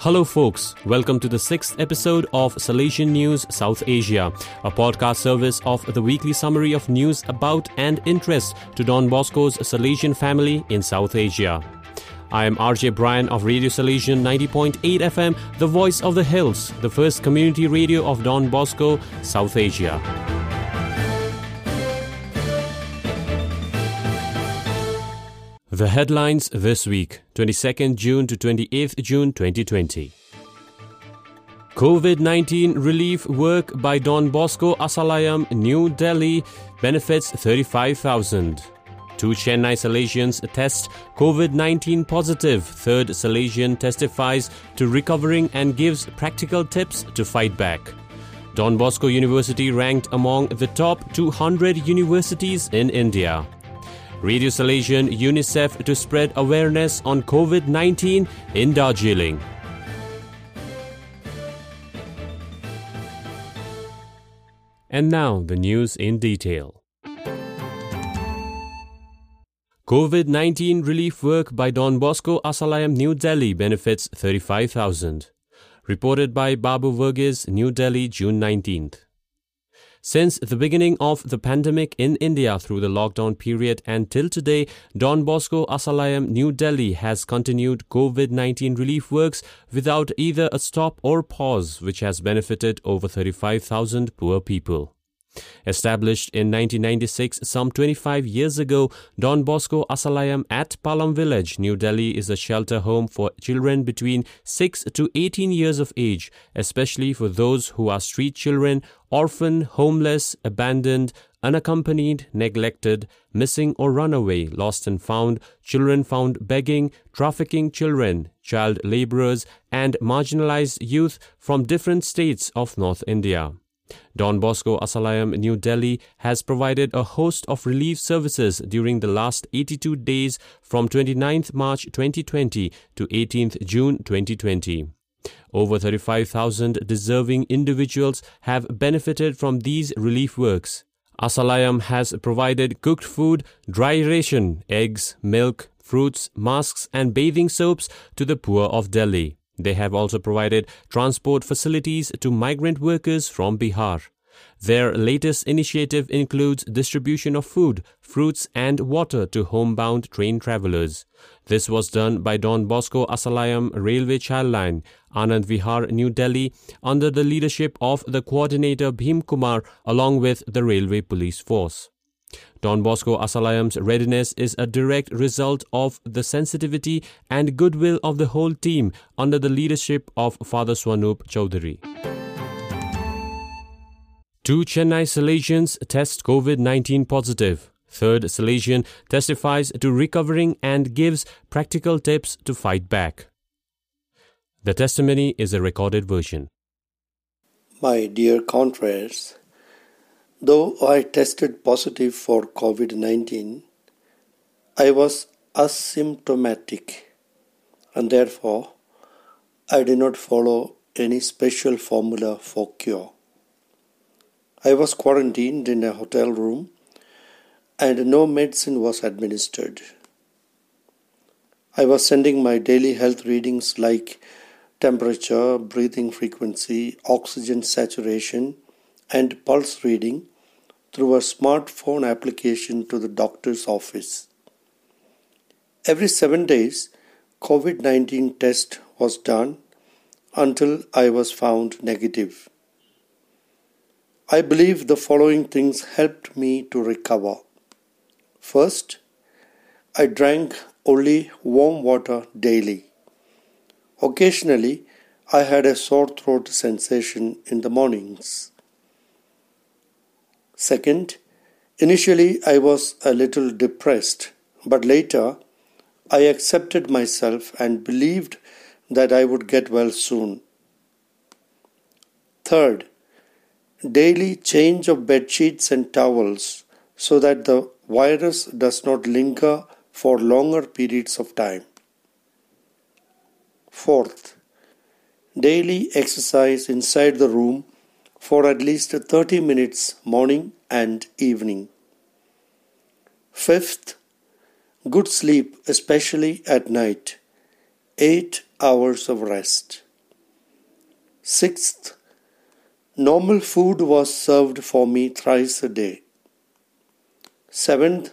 Hello, folks. Welcome to the sixth episode of Salesian News South Asia, a podcast service of the weekly summary of news about and interest to Don Bosco's Salesian family in South Asia. I am RJ Bryan of Radio Salesian 90.8 FM, the voice of the hills, the first community radio of Don Bosco, South Asia. The headlines this week, 22nd June to 28th June 2020. COVID 19 relief work by Don Bosco Ashalayam, New Delhi benefits 35,000. Two Chennai Salesians test COVID 19 positive. Third Salesian testifies to recovering and gives practical tips to fight back. Don Bosco University ranked among the top 200 universities in India. Radio Salesian UNICEF to spread awareness on COVID 19 in Darjeeling. And now the news in detail. COVID 19 relief work by Don Bosco Ashalayam New Delhi benefits 35,000. Reported by Babu Verghese, New Delhi, June 19th. Since the beginning of the pandemic in India through the lockdown period and till today, Don Bosco Ashalayam New Delhi has continued COVID 19 relief works without either a stop or pause, which has benefited over 35,000 poor people. Established in 1996, some 25 years ago, Don Bosco Ashalayam at Palam Village, New Delhi is a shelter home for children between 6 to 18 years of age, especially for those who are street children, orphan, homeless, abandoned, unaccompanied, neglected, missing or runaway, lost and found, children found begging, trafficking children, child laborers, and marginalized youth from different states of North India. Don Bosco Ashalayam New Delhi has provided a host of relief services during the last 82 days from 29th March 2020 to 18th June 2020. Over 35,000 deserving individuals have benefited from these relief works. Ashalayam has provided cooked food, dry ration, eggs, milk, fruits, masks, and bathing soaps to the poor of Delhi. They have also provided transport facilities to migrant workers from Bihar. Their latest initiative includes distribution of food, fruits, and water to homebound train travelers. This was done by Don Bosco Ashalayam Railway Childline, Anand Vihar, New Delhi, under the leadership of the coordinator Bhim Kumar along with the Railway Police Force. Don Bosco Ashalayam's readiness is a direct result of the sensitivity and goodwill of the whole team under the leadership of Father Swanup Chaudhary. Two Chennai Salesians test COVID 19 positive. Third Salesian testifies to recovering and gives practical tips to fight back. The testimony is a recorded version. My dear confreres, Though I tested positive for COVID 19, I was asymptomatic and therefore I did not follow any special formula for cure. I was quarantined in a hotel room and no medicine was administered. I was sending my daily health readings like temperature, breathing frequency, oxygen saturation and pulse reading through a smartphone application to the doctor's office. Every seven days, COVID 19 test was done until I was found negative. I believe the following things helped me to recover. First, I drank only warm water daily. Occasionally, I had a sore throat sensation in the mornings. Second, initially I was a little depressed, but later I accepted myself and believed that I would get well soon. Third, daily change of bed sheets and towels so that the virus does not linger for longer periods of time. Fourth, daily exercise inside the room for at least 30 minutes morning and evening. Fifth, good sleep, especially at night. 8 hours of rest. Sixth, normal food was served for me thrice a day. Seventh,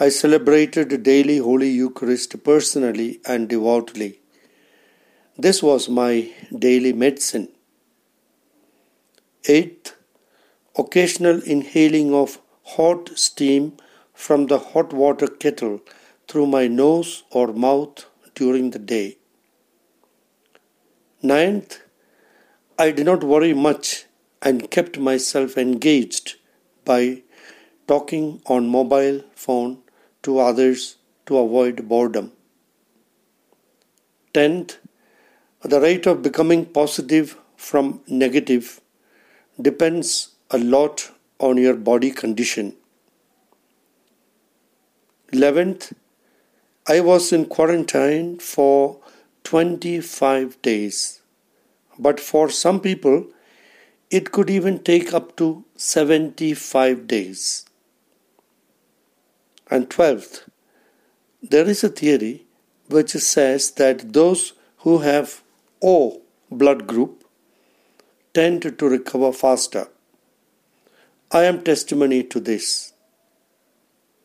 I celebrated daily Holy Eucharist personally and devoutly. This was my daily medicine. Eighth, occasional inhaling of hot steam from the hot water kettle through my nose or mouth during the day. Ninth, I did not worry much and kept myself engaged by talking on mobile phone to others to avoid boredom. Tenth, the rate of becoming positive from negative depends a lot on your body condition. 11th, I was in quarantine for 25 days, but for some people, it could even take up to 75 days. And 12th, there is a theory which says that those who have O blood group tend to recover faster. I am testimony to this.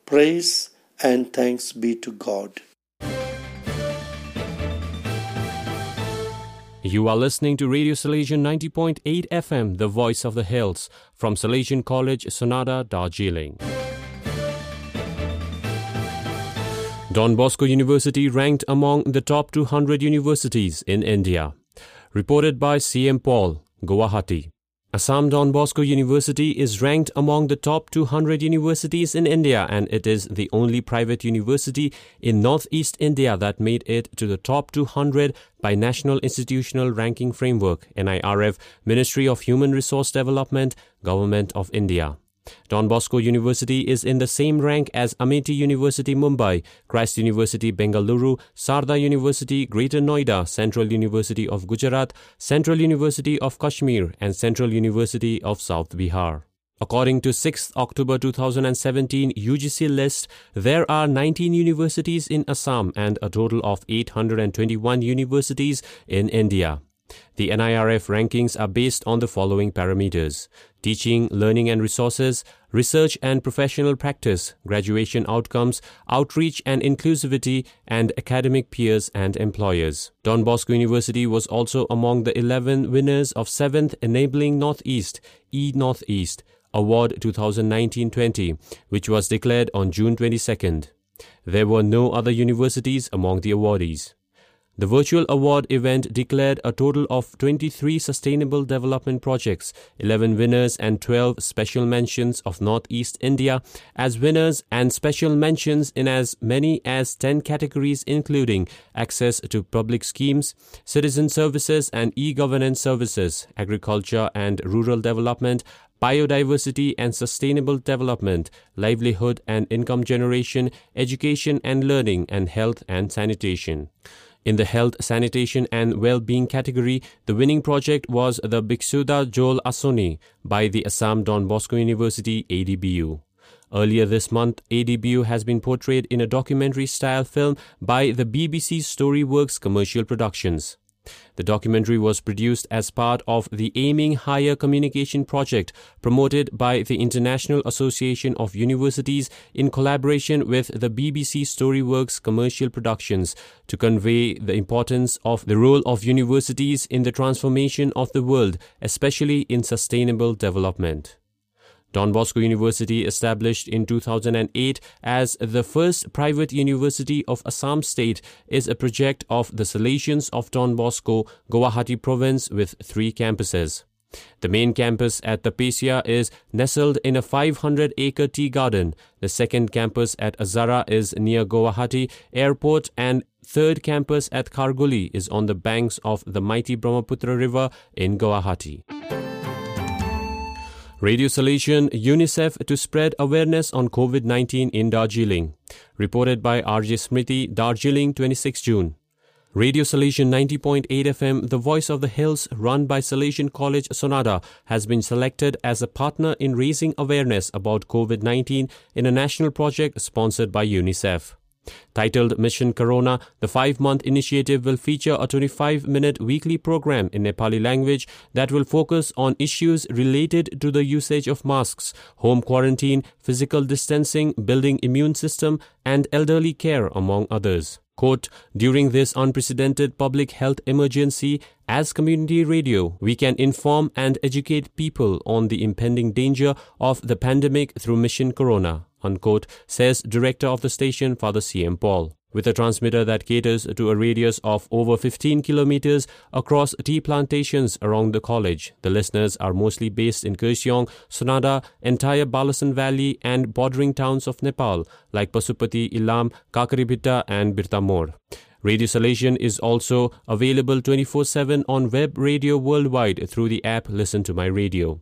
Praise and thanks be to God. You are listening to Radio Salesian 90.8 FM, the voice of the hills, from Salesian College, Sonada, Darjeeling. Don Bosco University ranked among the top 200 universities in India. Reported by CM Paul, Guwahati. Assam Don Bosco University is ranked among the top 200 universities in India and it is the only private university in Northeast India that made it to the top 200 by National Institutional Ranking Framework NIRF Ministry of Human Resource Development Government of India. Don Bosco University is in the same rank as Amity University Mumbai, Christ University Bengaluru, Sharda University Greater Noida, Central University of Gujarat, Central University of Kashmir, and Central University of South Bihar. According to 6th October 2017 UGC list, there are 19 universities in Assam and a total of 821 universities in India. The NIRF rankings are based on the following parameters teaching, learning and resources, research and professional practice, graduation outcomes, outreach and inclusivity, and academic peers and employers. Don Bosco University was also among the 11 winners of 7th Enabling Northeast, E Northeast, Award 2019-20, which was declared on June 22nd. There were no other universities among the awardees. The virtual award event declared a total of 23 sustainable development projects, 11 winners and 12 special mentions of Northeast India as winners and special mentions in as many as 10 categories including access to public schemes, citizen services and e-governance services, agriculture and rural development, biodiversity and sustainable development, livelihood and income generation, education and learning, and health and sanitation. In the health, sanitation, and well-being category, the winning project was the Biksuda Joel Asoni by the Assam Don Bosco University ADBU. Earlier this month, ADBU has been portrayed in a documentary style film by the BBC Storyworks Commercial Productions. The documentary was produced as part of the Aiming Higher Communication project promoted by the International Association of Universities in collaboration with the BBC Storyworks Commercial Productions to convey the importance of the role of universities in the transformation of the world, especially in sustainable development. Don Bosco University, established in 2008 as the first private university of Assam State, is a project of the Salesians of Don Bosco, Guwahati Province, with three campuses. The main campus at Tapesia is nestled in a 500 acre tea garden. The second campus at Azara is near Guwahati Airport, and third campus at Kharguli is on the banks of the mighty Brahmaputra River in Guwahati. Radio Salesian UNICEF to spread awareness on COVID 19 in Darjeeling. Reported by RJ Smriti, Darjeeling, 26 June. Radio Salesian 90.8 FM, the voice of the hills, run by Salesian College Sonada, has been selected as a partner in raising awareness about COVID 19 in a national project sponsored by UNICEF. Titled Mission Corona, the five month initiative will feature a 25 minute weekly program in Nepali language that will focus on issues related to the usage of masks, home quarantine, physical distancing, building immune system, and elderly care, among others. Quote, during this unprecedented public health emergency, as community radio, we can inform and educate people on the impending danger of the pandemic through Mission Corona, unquote, says director of the station, Father C.M. Paul. With a transmitter that caters to a radius of over 15 kilometers across tea plantations around the college, the listeners are mostly based in Kurseong, Sonada, entire Balasan Valley, and bordering towns of Nepal like Pasupati, Ilam, Kakaribhitta, and Birtamor. Radio Salesian is also available 24 7 on web radio worldwide through the app Listen to My Radio.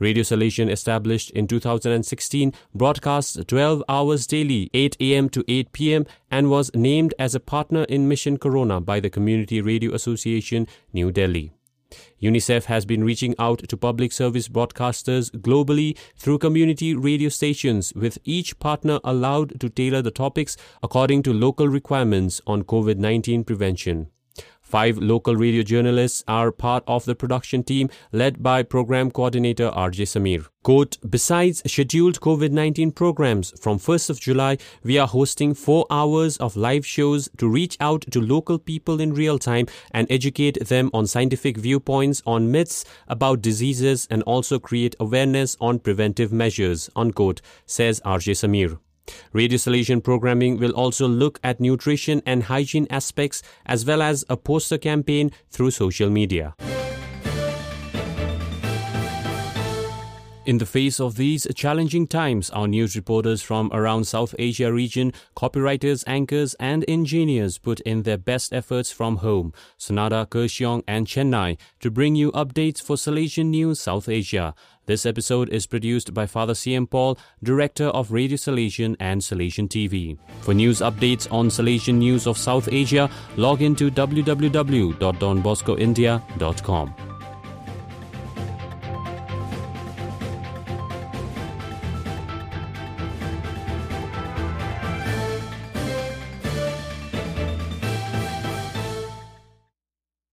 Radio Salesian, established in 2016, broadcasts 12 hours daily, 8 a.m. to 8 p.m., and was named as a partner in Mission Corona by the Community Radio Association, New Delhi. UNICEF has been reaching out to public service broadcasters globally through community radio stations, with each partner allowed to tailor the topics according to local requirements on COVID 19 prevention. Five local radio journalists are part of the production team led by program coordinator RJ Samir. Quote, besides scheduled COVID-19 programs, from 1st of July, we are hosting four hours of live shows to reach out to local people in real time and educate them on scientific viewpoints on myths about diseases and also create awareness on preventive measures, unquote, says RJ Samir. Radio Salesian programming will also look at nutrition and hygiene aspects as well as a poster campaign through social media. In the face of these challenging times, our news reporters from around South Asia region, copywriters, anchors, and engineers put in their best efforts from home, Sonada, Kurseong, and Chennai, to bring you updates for Salesian News South Asia. This episode is produced by Father CM Paul, Director of Radio Salesian and Salesian TV. For news updates on Salesian News of South Asia, log into www.donboscoindia.com.